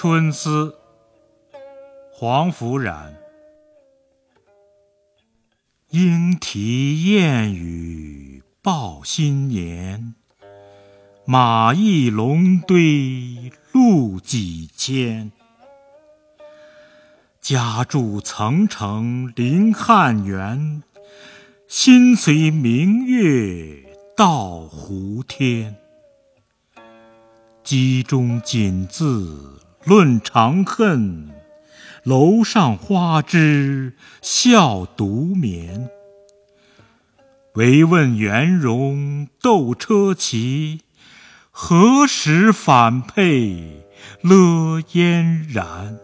春思，黄甫冉。莺啼燕语报新年，马邑龙堆路几千。家住层城临汉园，心随明月到胡天。机中锦字论长恨，楼上花枝笑独眠。唯问圆融斗车骑，何时反配乐嫣然？